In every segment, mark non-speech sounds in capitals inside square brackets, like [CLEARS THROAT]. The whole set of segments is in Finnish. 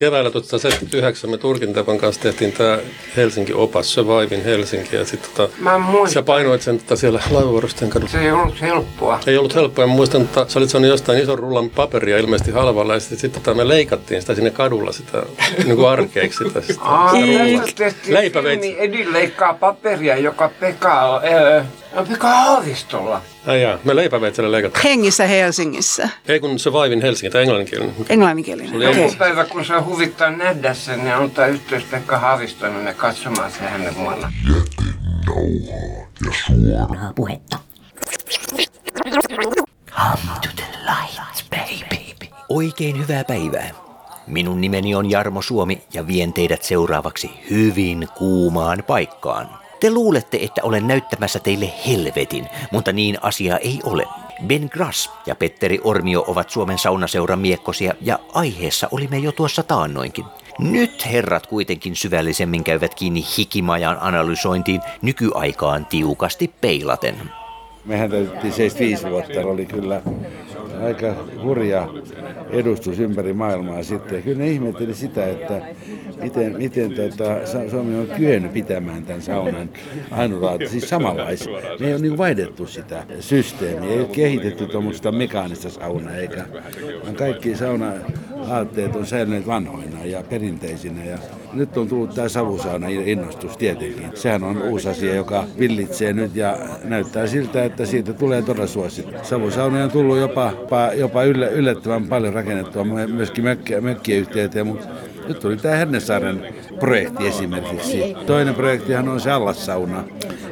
Keväällä 1979 me Turkin Tepan kanssa tehtiin tämä Helsinki-opas, Surviving Helsinki. Ja sit, tota, sä painoit sen tota, siellä laivavuorosten kadulla. Se ei ollut helppoa. Ei ollut helppoa. Mä muistan, että sä olit saanut jostain ison rullan paperia ilmeisesti halvalla. Ja sitten sit, tota, me leikattiin sitä sinne kadulla sitä niin kuin arkeiksi. Sitä, sitä, sitä Leipäveitsi. Edin leikkaa paperia, joka Pekka, äh, Pekka Haavistolla. Ai jaa, me leipäveitsellä leikataan. Hengissä Helsingissä. Ei kun se vaivin Helsinki, tai englanninkielinen. Englanninkielinen, okei. Okay. päivä, kun se huvittaa nähdä sen, niin antaa yhteys Pekka Haavistolle ne katsomaan se hänen muonna. Jätin nauhaa ja suoraa puhetta. Come to the light, baby. Oikein hyvää päivää. Minun nimeni on Jarmo Suomi ja vien teidät seuraavaksi hyvin kuumaan paikkaan. Te luulette, että olen näyttämässä teille helvetin, mutta niin asia ei ole. Ben Grass ja Petteri Ormio ovat Suomen saunaseuran miekkosia ja aiheessa olimme jo tuossa taannoinkin. Nyt herrat kuitenkin syvällisemmin käyvät kiinni hikimajan analysointiin nykyaikaan tiukasti peilaten. Mehän täytettiin 75 vuotta, oli kyllä aika hurja edustus ympäri maailmaa sitten. Kyllä ne ihmetteli sitä, että miten, miten tota, Suomi on kyennyt pitämään tämän saunan ainutlaatu, siis samanlaisia. Me ei ole niin vaihdettu sitä systeemiä, ei ole kehitetty tuommoista mekaanista saunaa, eikä kaikki sauna aatteet on säilyneet vanhoina ja perinteisinä. Ja nyt on tullut tämä savusauna innostus tietenkin. Sehän on uusi asia, joka villitsee nyt ja näyttää siltä, että siitä tulee todella suosittu. Savusaunoja on tullut jopa, jopa yllättävän paljon rakennettua myöskin mökkiyhteyteen, mutta nyt tuli tämä Hernesaaren projekti esimerkiksi. Toinen projektihan on se allassauna.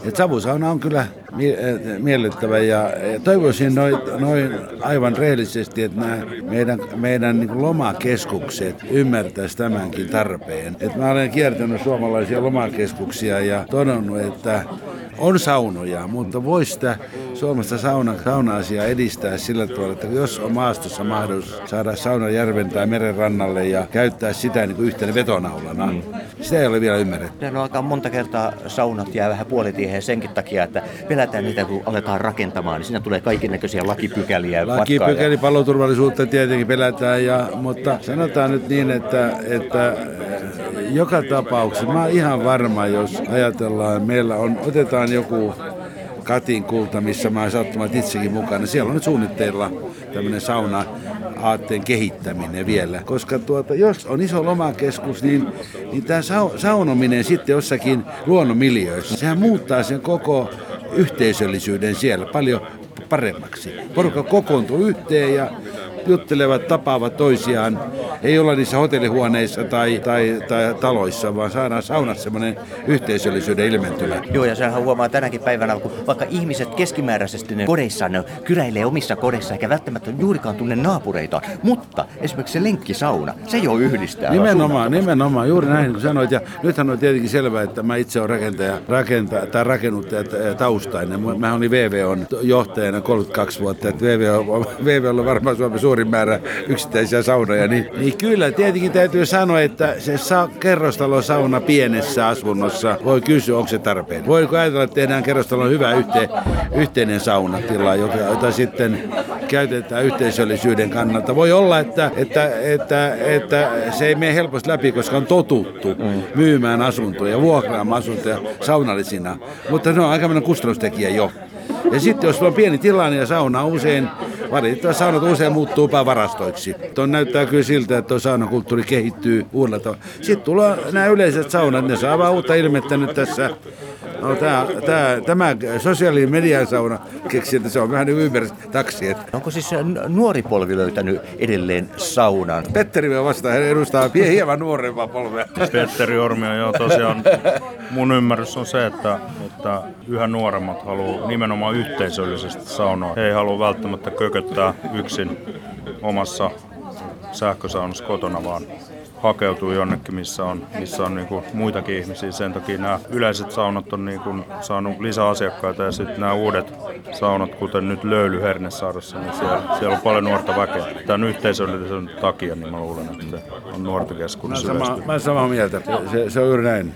Et savusauna on kyllä mie- miellyttävä ja toivoisin noin, noin aivan rehellisesti, että nämä meidän, meidän niin lomakeskukset ymmärtäisivät tämänkin tarpeen. Et mä olen kiertänyt suomalaisia lomakeskuksia ja todennut, että on saunoja, mutta voisi sitä Suomesta sauna, sauna-asiaa edistää sillä tavalla, että jos on maastossa mahdollisuus saada sauna järven tai meren rannalle ja käyttää sitä niin kuin yhtenä vetonaulana, mm. sitä ei ole vielä ymmärretty. On aika monta kertaa saunat jää vähän puolitiehen senkin takia, että pelätään niitä, kun aletaan rakentamaan, niin siinä tulee kaiken näköisiä lakipykäliä. Lakipykäli, paloturvallisuutta tietenkin pelätään, ja, mutta sanotaan nyt niin, että, että joka tapauksessa mä oon ihan varma, jos ajatellaan, meillä on, otetaan joku Katin kulta, missä mä sattumat itsekin mukana. Siellä on nyt suunnitteilla tämmöinen sauna aatteen kehittäminen vielä. Koska tuota, jos on iso lomakeskus, niin, niin tämä saunominen sitten jossakin luonnonmiljöissä, sehän muuttaa sen koko yhteisöllisyyden siellä paljon paremmaksi. Porukka kokoontuu yhteen ja juttelevat, tapaavat toisiaan. Ei olla niissä hotellihuoneissa tai, tai, tai taloissa, vaan saadaan saunassa semmoinen yhteisöllisyyden ilmentymä. Joo, ja sehän huomaa tänäkin päivänä, kun vaikka ihmiset keskimääräisesti ne kodeissaan ne kyräilee omissa kodeissa, eikä välttämättä juurikaan tunne naapureita, mutta esimerkiksi se lenkkisauna, se jo yhdistää. Nimenomaan, nimenomaan, juuri näin kuin sanoit. Ja nythän on tietenkin selvää, että mä itse olen rakentaja, rakentaja tai rakennuttaja taustainen. Mä olin VVOn johtajana 32 vuotta, että VVO, VVO on varmaan Suomen suurin suurin määrä yksittäisiä saunoja, niin, niin kyllä tietenkin täytyy sanoa, että se sa- sauna pienessä asunnossa voi kysyä, onko se tarpeen. Voiko ajatella, että tehdään kerrostalon hyvä yhte, yhteinen saunatila, jota, jota sitten käytetään yhteisöllisyyden kannalta. Voi olla, että, että, että, että se ei mene helposti läpi, koska on totuttu mm. myymään asuntoja, vuokraamaan asuntoja saunallisina. Mutta se on aika kustannustekijä jo. Ja sitten jos on pieni tilanne ja sauna usein, valitettavasti saunat usein muuttuu varastoiksi. Tuon näyttää kyllä siltä, että tuo saunakulttuuri kehittyy uudella tavalla. Sitten tulee nämä yleiset saunat, ne saa uutta ilmettä nyt tässä No, tää, tää, tämä sosiaalinen median sauna keksi, että se on vähän niin kuin taksi. Että. Onko siis nuori polvi löytänyt edelleen saunan? Petteri me vastaa, hän edustaa hieman nuorempaa polvea. Petteri Ormio, joo tosiaan mun ymmärrys on se, että, että yhä nuoremmat haluaa nimenomaan yhteisöllisesti saunoa. He ei halua välttämättä kököttää yksin omassa sähkösaunassa kotona, vaan hakeutuu jonnekin, missä on, missä on niin kuin muitakin ihmisiä. Sen takia nämä yleiset saunat on niin kuin saanut lisää asiakkaita ja sitten nämä uudet saunat, kuten nyt Löyly Hernesaarassa, niin siellä, siellä on paljon nuorta väkeä. Tämän yhteisöllisen takia niin mä luulen, että on nuorten keskuudessa mä, sama, mä samaa mieltä, se, se on juuri näin.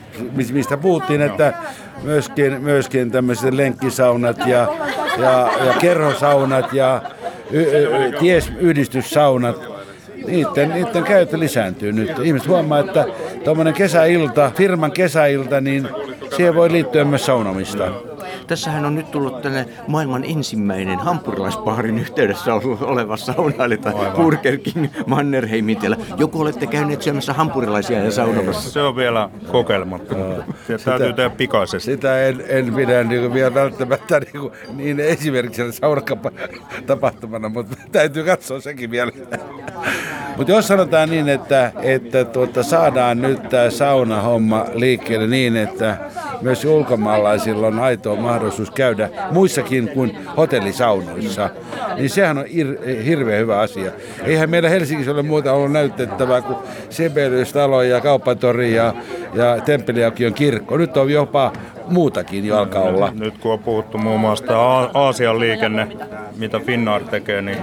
Mistä puhuttiin, että myöskin, myöskin tämmöiset lenkkisaunat ja, ja, ja kerhosaunat ja y, y, ties yhdistyssaunat niiden, niiden käyttö lisääntyy nyt. Ihmiset huomaa, että tuommoinen kesäilta, firman kesäilta, niin siihen voi liittyä myös saunomista. Tässähän on nyt tullut tälle maailman ensimmäinen hampurilaispaharin yhteydessä oleva sauna, eli Burger King Mannerheimitiellä. Joku olette käyneet syömässä hampurilaisia ja saunomassa? Se on vielä kokeilematta. Se täytyy tehdä pikaisesti. Sitä en, en pidä niin vielä välttämättä niin, kuin, niin esimerkiksi saunatapahtumana, mutta täytyy katsoa sekin vielä. Mutta jos sanotaan niin, että, että tuota, saadaan nyt tämä saunahomma liikkeelle niin, että myös ulkomaalaisilla on aitoa mahdollisuus käydä muissakin kuin hotellisaunoissa, niin sehän on ir- hirveän hyvä asia. Eihän meillä Helsingissä ole muuta ollut näytettävää kuin Sibelius-talo ja Kauppatori ja, ja Temppeliaukion kirkko. Nyt on jopa muutakin jo alkaa olla. Nyt kun on puhuttu muun muassa Aasian liikenne, mitä Finnair tekee, niin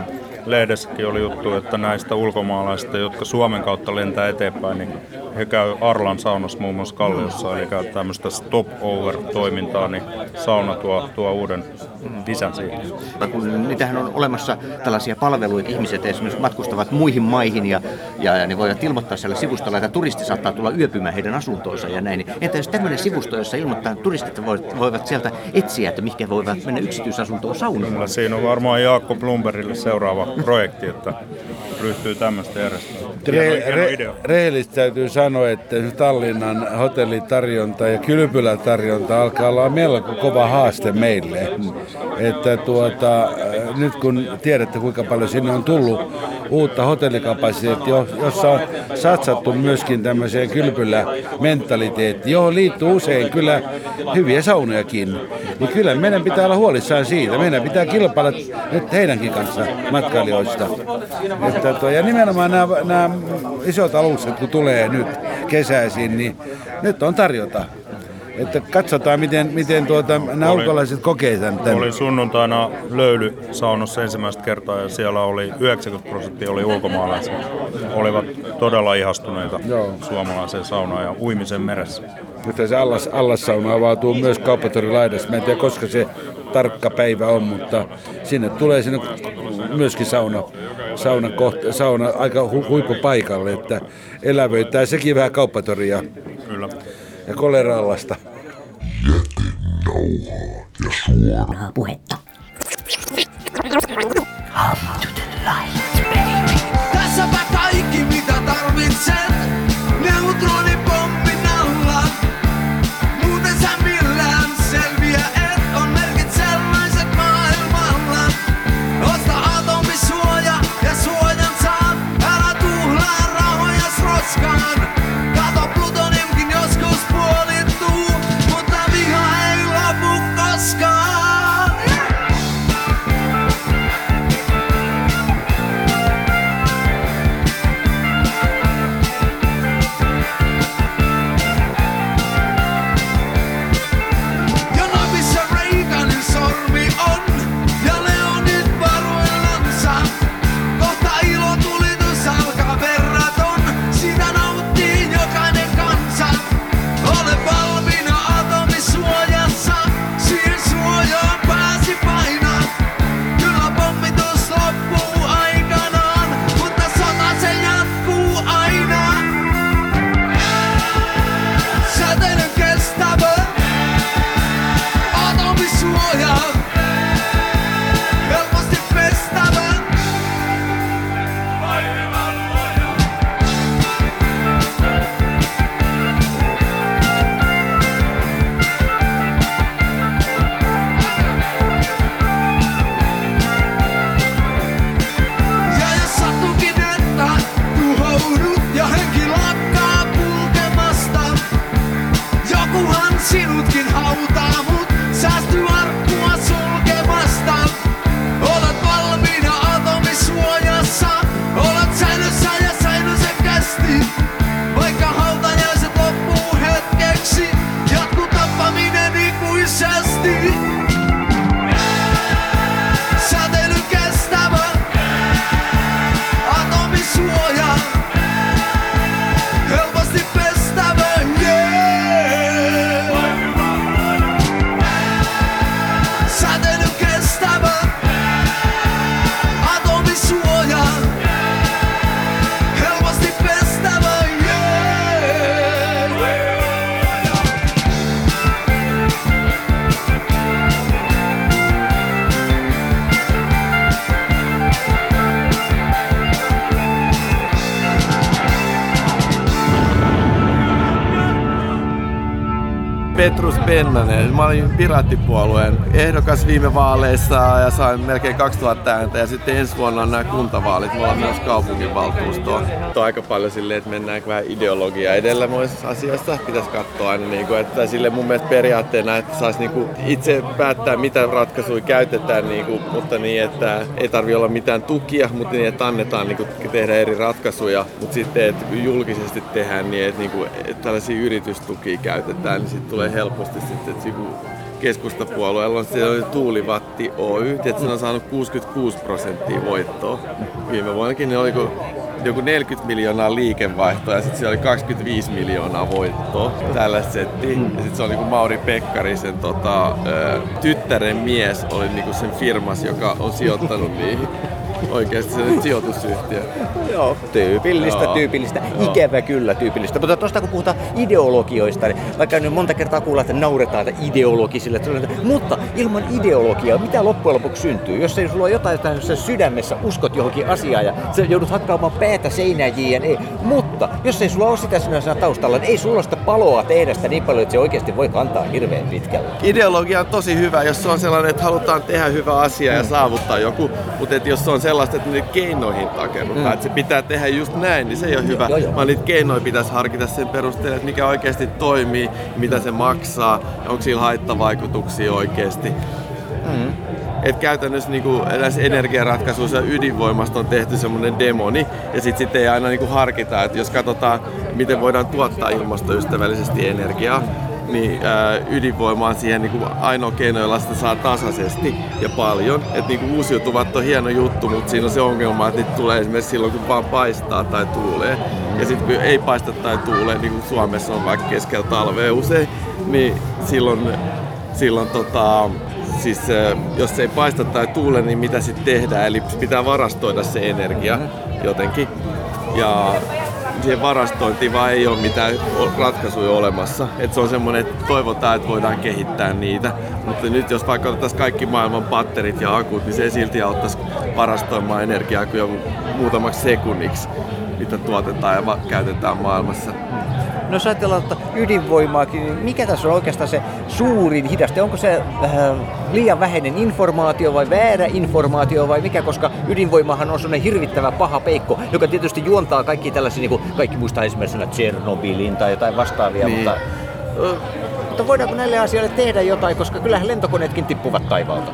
lehdessäkin oli juttu, että näistä ulkomaalaisista, jotka Suomen kautta lentää eteenpäin, niin he käy Arlan saunassa muun muassa Kalliossa, eli tämmöistä stop-over-toimintaa, niin sauna tuo, tuo uuden lisän siihen. Kun niitähän on olemassa tällaisia palveluita, ihmiset esimerkiksi matkustavat muihin maihin ja, ja, ja ne voivat ilmoittaa siellä sivustolla, että turisti saattaa tulla yöpymään heidän asuntoonsa ja näin. Entä jos tämmöinen sivusto, jossa ilmoittaa, että turistit voivat, voivat sieltä etsiä, että mikä voivat mennä yksityisasuntoon saunomaan? Siinä on varmaan Jaakko Blumbergille seuraava projekti, että ryhtyy tämmöistä järjestelmää. Re- re- rehellisesti täytyy sanoa, että Tallinnan hotellitarjonta ja kylpylätarjonta alkaa olla melko kova haaste meille. Että tuota, nyt kun tiedätte kuinka paljon sinne on tullut uutta hotellikapasiteettia, jossa on satsattu myöskin tämmöiseen kylpylämentaliteettiin, johon liittyy usein kyllä hyviä saunojakin. Niin kyllä meidän pitää olla huolissaan siitä. Meidän pitää kilpailla nyt heidänkin kanssa matkailijoista. Että tuo, ja nimenomaan nämä, nämä isot alukset, kun tulee nyt kesäisin, niin nyt on tarjota. Että katsotaan, miten, miten tuota, nämä oli, ulkolaiset kokee tämän. Oli sunnuntaina löyly saunossa ensimmäistä kertaa ja siellä oli 90 prosenttia oli ulkomaalaisia. Olivat todella ihastuneita Joo. suomalaiseen saunaan ja uimisen meressä. Nyt se allas, allassauna avautuu myös kauppatorilaidassa. Mä en tiedä, koska se tarkka päivä on, mutta sinne tulee sinne myöskin sauna, sauna, kohta, sauna aika hu, huippupaikalle, että elävöittää sekin vähän kauppatoria. Kyllä. Ja kolera-allasta. Jätenauhaa ja suoraa puhetta. Come to the light, Petrus Pennanen. Mä olin Piraattipuolueen ehdokas viime vaaleissa ja sain melkein 2000 ääntä. Ja sitten ensi vuonna on nämä kuntavaalit. Me ollaan myös kaupunginvaltuustoa. On aika paljon silleen, että mennään vähän ideologia edellä monissa asioissa. Pitäisi katsoa aina, niin kuin, että sille mun mielestä periaatteena, että saisi niin kuin itse päättää, mitä ratkaisuja käytetään, niin kuin, mutta niin, että ei tarvi olla mitään tukia, mutta niin, että annetaan niin kuin, tehdä eri ratkaisuja. Mutta sitten, että julkisesti tehdään niin, että, niin kuin, että tällaisia yritystukia käytetään, niin sitten tulee helposti sitten, että niinku keskustapuolueella on se Tuulivatti Oy, että se on saanut 66 prosenttia voittoa. Viime vuonnakin ne oliko joku 40 miljoonaa liikevaihtoa ja sitten siellä oli 25 miljoonaa voittoa tällä settiin. Ja sitten se oli niinku Mauri Pekkarisen tota, tyttären mies oli niinku sen firmas, joka on sijoittanut niihin oikeasti se sijoitusyhtiö. Joo, tyypillistä, Joo. tyypillistä. Joo. Ikävä kyllä tyypillistä. Mutta tuosta kun puhutaan ideologioista, niin vaikka nyt monta kertaa kuulla, että nauretaan että ideologisille, mutta ilman ideologiaa, mitä loppujen lopuksi syntyy? Jos ei sulla ole jotain tässä sydämessä, uskot johonkin asiaan ja sä joudut hakkaamaan päätä seinään ei. Mutta jos ei sulla ole sitä sinänsä taustalla, niin ei sulla sitä paloa tehdä sitä niin paljon, että se oikeasti voi kantaa hirveän pitkälle. Ideologia on tosi hyvä, jos se on sellainen, että halutaan tehdä hyvä asia ja mm. saavuttaa joku, mutta jos se on sellaista, että niitä keinoihin takerrutaan, mm. että se pitää tehdä just näin, niin se ei ole hyvä. Joo, joo. Vaan niitä keinoja pitäisi harkita sen perusteella, että mikä oikeasti toimii, mitä se maksaa, onko sillä haittavaikutuksia oikeasti. Mm. Et käytännössä niinku näissä energiaratkaisuissa ydinvoimasta on tehty semmoinen demoni, ja sitten sit ei aina niinku harkita, että jos katsotaan, miten voidaan tuottaa ilmastoystävällisesti energiaa, niin ää, ydinvoima on siihen niin ainoa keino, jolla sitä saa tasaisesti ja paljon. Et niin uusiutuvat on hieno juttu, mutta siinä on se ongelma, että niitä tulee esimerkiksi silloin, kun vaan paistaa tai tuulee. Ja sitten kun ei paista tai tuulee, niin kuin Suomessa on vaikka keskellä talvea usein, niin silloin, silloin tota, siis jos ei paista tai tuule, niin mitä sitten tehdään? Eli pitää varastoida se energia jotenkin. Ja siihen varastointiin vaan ei ole mitään ratkaisuja olemassa. Et se on semmoinen, että toivotaan, että voidaan kehittää niitä. Mutta nyt jos vaikka otettaisiin kaikki maailman patterit ja akut, niin se ei silti auttaisi varastoimaan energiaa kuin muutamaksi sekunniksi, mitä tuotetaan ja käytetään maailmassa. No jos ajatellaan että ydinvoimaakin, niin mikä tässä on oikeastaan se suurin hidaste? Onko se äh, liian vähäinen informaatio vai väärä informaatio vai mikä? Koska ydinvoimahan on sellainen hirvittävä paha peikko, joka tietysti juontaa kaikki tällaisia, niin kuin kaikki muistaa esimerkiksi Tsernobylin tai jotain vastaavia, niin. mutta, äh, mutta voidaanko näille asioille tehdä jotain, koska kyllähän lentokoneetkin tippuvat taivaalta?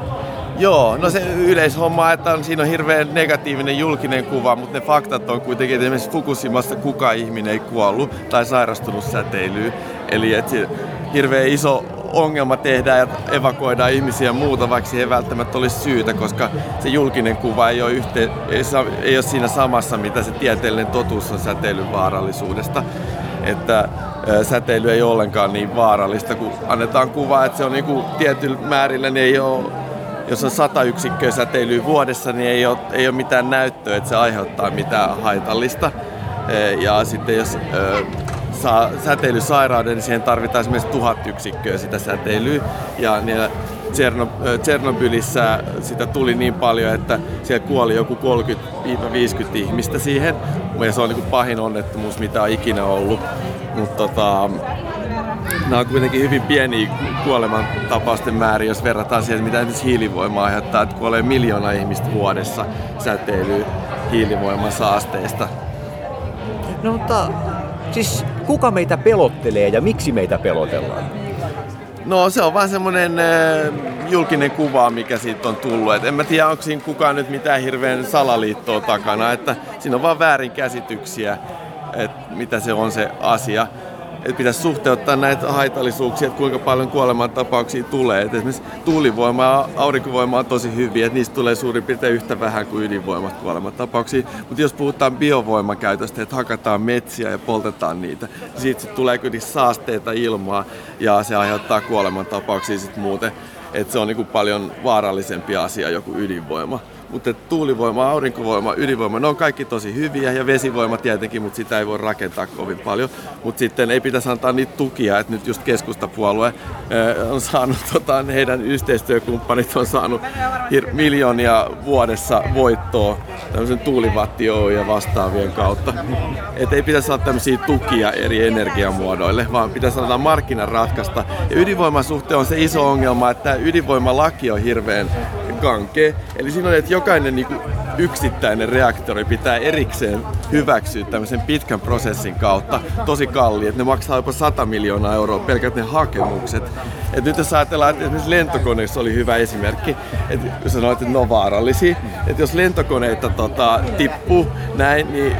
Joo, no se yleishomma, että on, siinä on hirveän negatiivinen julkinen kuva, mutta ne faktat on kuitenkin, että esimerkiksi Fukushimassa kukaan ihminen ei kuollut tai sairastunut säteilyyn. Eli että hirveän iso ongelma tehdään ja evakuoidaan ihmisiä ja muuta, vaikka siihen ei välttämättä olisi syytä, koska se julkinen kuva ei ole, yhteen, ei, ei ole siinä samassa, mitä se tieteellinen totuus on säteilyn vaarallisuudesta. Että säteily ei ole ollenkaan niin vaarallista, kun annetaan kuva, että se on niin tietyllä määrillä, niin ei ole jos on sata yksikköä säteilyä vuodessa, niin ei ole, ei ole mitään näyttöä, että se aiheuttaa mitään haitallista. E, ja sitten jos saa säteilysairauden, niin siihen tarvitaan esimerkiksi tuhat yksikköä sitä säteilyä. Ja Tsernobylissä sitä tuli niin paljon, että siellä kuoli joku 30-50 ihmistä siihen. Ja se on niin pahin onnettomuus, mitä on ikinä ollut. Mutta tota, nämä on kuitenkin hyvin pieniä kuoleman tapausten määrin, jos verrataan siihen, mitä nyt hiilivoima aiheuttaa, että kuolee miljoona ihmistä vuodessa säteilyyn hiilivoiman saasteista. No mutta siis kuka meitä pelottelee ja miksi meitä pelotellaan? No se on vaan semmoinen julkinen kuva, mikä siitä on tullut. Et en mä tiedä, onko siinä kukaan nyt mitään hirveän salaliittoa takana, että siinä on vaan väärinkäsityksiä, että mitä se on se asia että pitäisi suhteuttaa näitä haitallisuuksia, että kuinka paljon kuolemantapauksia tulee. Et esimerkiksi tuulivoima ja aurinkovoima on tosi hyviä, että niistä tulee suurin piirtein yhtä vähän kuin ydinvoimat kuolemantapauksia. Mutta jos puhutaan biovoiman käytöstä, että hakataan metsiä ja poltetaan niitä, niin siitä tulee kyllä saasteita ilmaa ja se aiheuttaa kuolemantapauksia sitten muuten. Että se on niin paljon vaarallisempi asia joku ydinvoima. Mutta tuulivoima, aurinkovoima, ydinvoima, ne on kaikki tosi hyviä. Ja vesivoima tietenkin, mutta sitä ei voi rakentaa kovin paljon. Mutta sitten ei pitäisi antaa niitä tukia, että nyt just keskustapuolue on saanut, [LAUGHS] tota, heidän yhteistyökumppanit on saanut miljoonia vuodessa voittoa tämmöisen tuulivatti ja vastaavien kautta. Että ei pitäisi saada tämmöisiä tukia eri energiamuodoille, vaan pitäisi antaa markkinan ratkaista. Ja ydinvoiman suhteen on se iso ongelma, että ydinvoimalaki on hirveän kankea. Eli siinä on, että jokainen niin kuin yksittäinen reaktori pitää erikseen hyväksyä tämmöisen pitkän prosessin kautta. Tosi kalli, että ne maksaa jopa 100 miljoonaa euroa pelkät ne hakemukset. Et nyt jos ajatellaan, että esimerkiksi lentokoneissa oli hyvä esimerkki, että sanoit, että ne on vaarallisia, että jos lentokoneita tota, tippuu näin, niin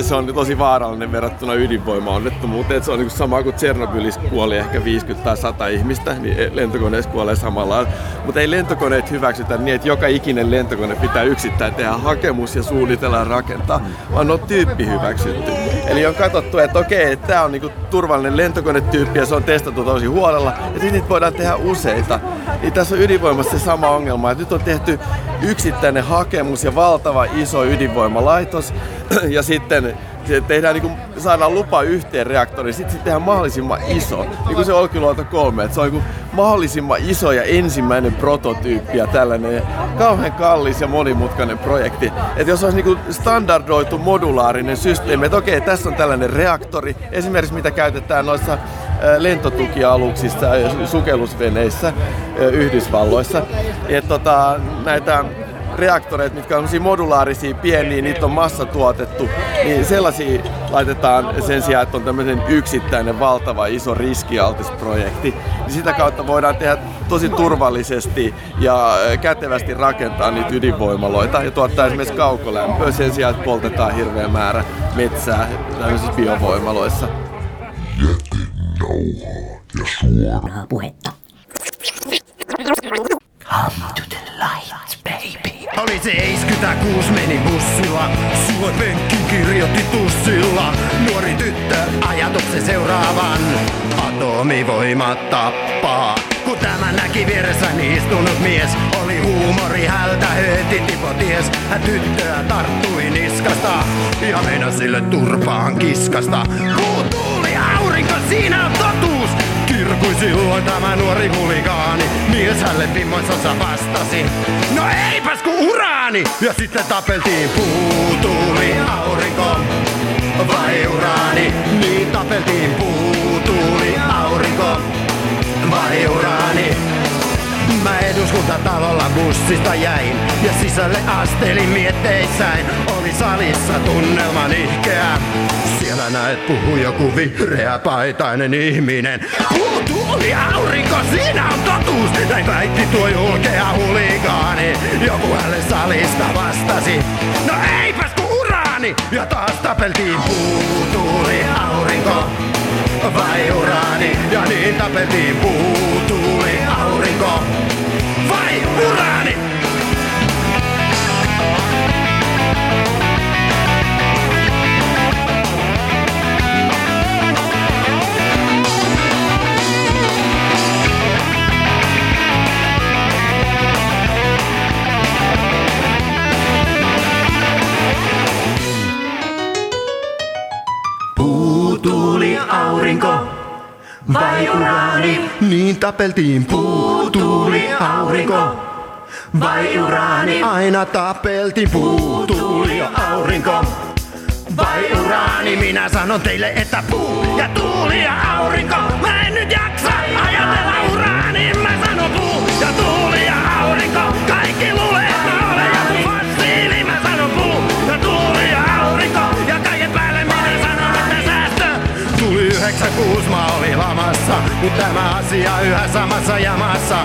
se on tosi vaarallinen verrattuna ydinvoimaonnettomuuteen. Se on niin sama kuin Tsernobylissä kuoli ehkä 50 tai 100 ihmistä, niin lentokoneessa kuolee samalla Mutta ei lentokoneet hyväksytä niin, että joka ikinen lentokone pitää yksittäin tehdä hakemus ja suunnitella ja rakentaa, vaan ne on tyyppi hyväksytty. Eli on katsottu, että okei, tämä on niinku turvallinen lentokonetyyppi ja se on testattu tosi huolella, ja sitten niitä voidaan tehdä useita. Niin tässä on ydinvoimassa se sama ongelma, että nyt on tehty yksittäinen hakemus ja valtava iso ydinvoimalaitos, [CLEARS THROAT] ja sitten tehdään, niin kuin, saadaan lupa yhteen reaktoriin, sitten sit tehdään mahdollisimman iso, niin kuin se Olkiluoto 3, että se on niin kuin mahdollisimman iso ja ensimmäinen prototyyppi ja tällainen kauhean kallis ja monimutkainen projekti. Että jos olisi niin kuin standardoitu modulaarinen systeemi, että okei, tässä on tällainen reaktori, esimerkiksi mitä käytetään noissa lentotukialuksissa sukellusveneissä Yhdysvalloissa. Että tota, näitä reaktoreita, mitkä on modulaarisia, pieniä, niitä on massatuotettu, niin sellaisia laitetaan sen sijaan, että on tämmöinen yksittäinen valtava iso riskialtis projekti. Niin sitä kautta voidaan tehdä tosi turvallisesti ja kätevästi rakentaa niitä ydinvoimaloita ja tuottaa esimerkiksi kaukolämpöä sen sijaan, että poltetaan hirveä määrä metsää tämmöisissä biovoimaloissa. Jätenauhaa ja suoraa puhetta. Come to the light, baby. Oli se 76, meni bussilla, sua penkki kirjoitti tussilla. Nuori tyttö, ajatuksen seuraavan, atomivoima tappaa. Kun tämä näki vieressäni istunut mies, oli huumori hältä höyti tipoties. Hän tyttöä tarttui niskasta ja meinasi sille turpaan kiskasta. Aurinko, siinä on totuus! Kirkui silloin tämä nuori huligaani. Mies hälle vimmoisonsa vastasi. No eipäs ku uraani! Ja sitten tapeltiin puu, tuuli, aurinko vai uraani. Niin tapeltiin puu, tuuli, aurinko vai uraani. Mä eduskuntatalolla bussista jäin ja sisälle astelin mietteissäin. Oli salissa tunnelma nihkeä. Siellä näet puhu joku vihreä paitainen ihminen. Puu, tuuli, aurinko, siinä on totuus. Näin väitti tuo julkea huligaani. Joku hälle salista vastasi. No eipäs ku uraani! Ja taas tapeltiin puu, tuuli, aurinko vai uraani? Ja niin tapeltiin puu, tuuli, aurinko vai uraani? Puu, tuuli, aurinko vai uraani? Niin tapeltiin puu, tuuli, aurinko vai uraani? Aina tapeltiin puu, tuuli aurinko vai uraani? Minä sanon teille, että puu ja tuuli ja aurinko. Mä en nyt jaksa ajatella uraani. Mä sanon puu ja tuuli ja aurinko. Kaikki luulee, 96, mä olin lamassa, mut tämä asia yhä samassa jamassa.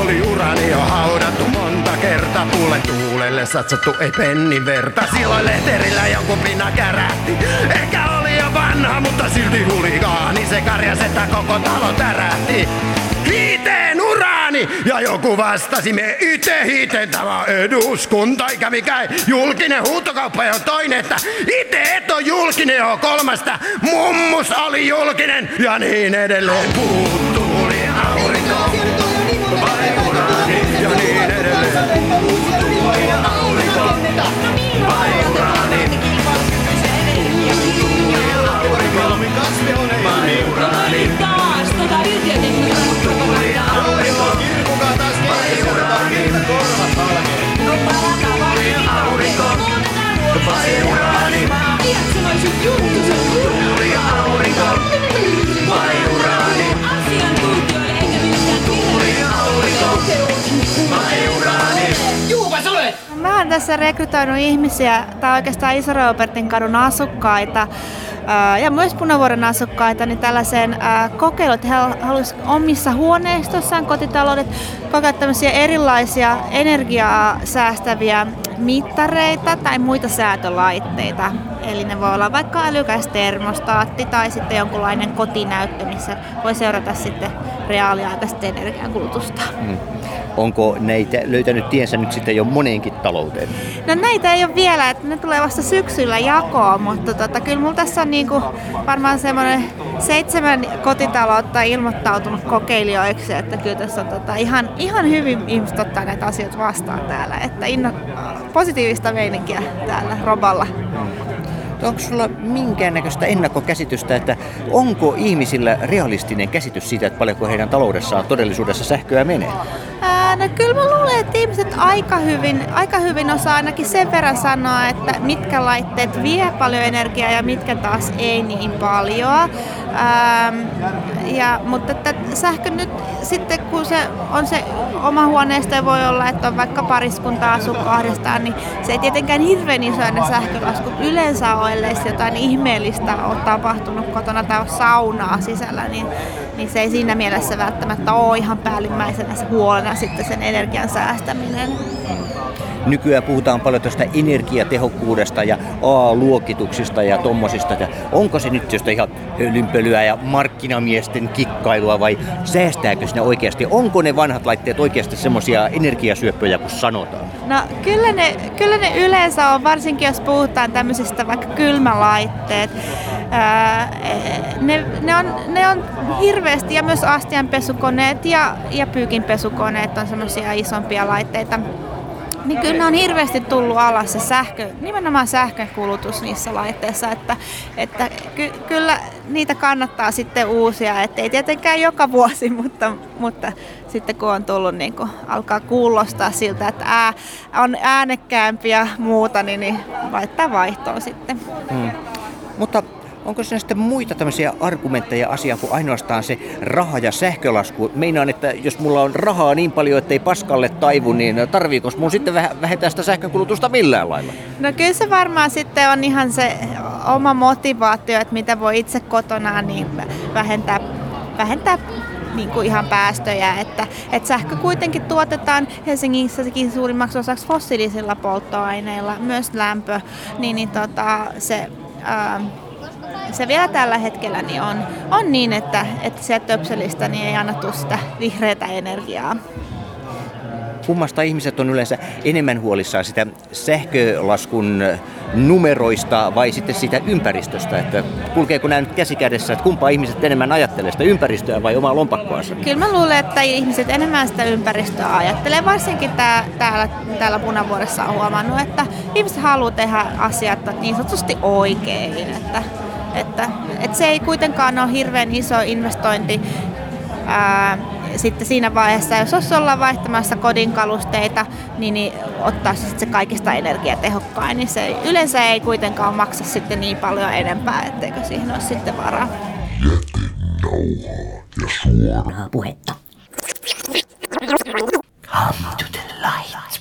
Oli urani jo haudattu monta kertaa, pulle tuulelle satsattu ei pennin verta. Silloin lehterillä jonkun pinna kärähti, ehkä oli jo vanha, mutta silti huligaani. Se karjas, että koko talo tärähti. Hiiteen uraani! Ja joku vastasi, me ite hiiteen tämä eduskunta, eikä mikään julkinen huutokauppa ja toinen, että ite et on julkinen jo kolmasta, mummus oli julkinen ja niin edelleen. Puuttuuli aurinko, vai Tässä rekrytoinut ihmisiä, tai oikeastaan Iso-Robertin kadun asukkaita, ja myös Punavuoren asukkaita niin tällaiseen kokeiluun, että he haluaisivat omissa huoneistossaan kotitaloudet kokeilla tämmöisiä erilaisia energiaa säästäviä mittareita tai muita säätölaitteita. Eli ne voi olla vaikka älykäs termostaatti tai sitten jonkunlainen kotinäyttö, missä voi seurata sitten reaaliaikaista energiankulutusta. Mm. Onko näitä löytänyt tiensä nyt sitten jo moneenkin talouteen? No näitä ei ole vielä, että ne tulee vasta syksyllä jakoon, mutta tota, kyllä mulla tässä on niinku varmaan semmoinen seitsemän kotitaloutta ilmoittautunut kokeilijoiksi, että kyllä tässä on tota, ihan, ihan hyvin ihmiset ottaa näitä asioita vastaan täällä, että inno, positiivista meininkiä täällä Roballa. Onko sulla minkäännäköistä ennakkokäsitystä, että onko ihmisillä realistinen käsitys siitä, että paljonko heidän taloudessaan todellisuudessa sähköä menee? Ää, no kyllä mä luulen, että ihmiset aika hyvin, aika hyvin osaa ainakin sen verran sanoa, että mitkä laitteet vie paljon energiaa ja mitkä taas ei niin paljon. Ähm, ja, mutta että sähkö nyt sitten kun se on se oma huoneisto voi olla, että on vaikka pariskunta asu kahdestaan, niin se ei tietenkään hirveän isoinen sähkölasku yleensä ole, ellei jotain ihmeellistä ole tapahtunut kotona tai ole saunaa sisällä, niin, niin se ei siinä mielessä välttämättä ole ihan päällimmäisenä se huolena sitten sen energian säästäminen. Nykyään puhutaan paljon tästä energiatehokkuudesta ja A-luokituksista ja tommosista. Ja onko se nyt josta ihan hölynpölyä ja markkinamiesten kikkailua vai säästääkö sinä oikeasti? Onko ne vanhat laitteet oikeasti semmoisia energiasyöppöjä kuin sanotaan? No kyllä ne, kyllä ne yleensä on, varsinkin jos puhutaan tämmöisistä vaikka kylmälaitteet. Ää, ne, ne, on, ne on hirveästi ja myös astianpesukoneet ja, ja pyykinpesukoneet on semmoisia isompia laitteita niin kyllä on hirveästi tullut alas se sähkö, nimenomaan sähkön kulutus niissä laitteissa, että, että ky, kyllä niitä kannattaa sitten uusia, ettei tietenkään joka vuosi, [LAUGHS] mutta, mutta sitten kun on tullut niin kun alkaa kuulostaa siltä, että ää, on äänekkäämpi ja muuta, niin, niin laittaa vaihtoon sitten. Hmm. Mutta Onko siinä sitten muita tämmöisiä argumentteja asiaa kuin ainoastaan se raha ja sähkölasku? Meinaan, että jos mulla on rahaa niin paljon, ettei paskalle taivu, niin tarviiko mun sitten vähentää sitä sähkönkulutusta millään lailla? No kyllä se varmaan sitten on ihan se oma motivaatio, että mitä voi itse kotona niin vähentää, vähentää niin kuin ihan päästöjä, että, että sähkö kuitenkin tuotetaan Helsingissäkin suurimmaksi osaksi fossiilisilla polttoaineilla, myös lämpö, niin, niin tota, se ää, se vielä tällä hetkellä niin on, on niin, että, että se töpselistä niin ei anna sitä vihreätä energiaa. Kummasta ihmiset on yleensä enemmän huolissaan sitä sähkölaskun numeroista vai sitten sitä ympäristöstä? Että kulkeeko nämä nyt käsi kädessä, että kumpaa ihmiset enemmän ajattelee, sitä ympäristöä vai omaa lompakkoansa? Kyllä mä luulen, että ihmiset enemmän sitä ympäristöä ajattelee. Varsinkin tää, täällä, täällä Punavuoressa on huomannut, että ihmiset haluaa tehdä asiat niin sanotusti oikein. Että että, et se ei kuitenkaan ole hirveän iso investointi ää, sitten siinä vaiheessa, jos olisi ollaan vaihtamassa kodin kalusteita, niin, niin ottaa sitten se kaikista energiatehokkain, niin se yleensä ei kuitenkaan maksa sitten niin paljon enempää, etteikö siihen ole sitten varaa. Jätin nauhaa ja suoraa puhetta. Come to the light.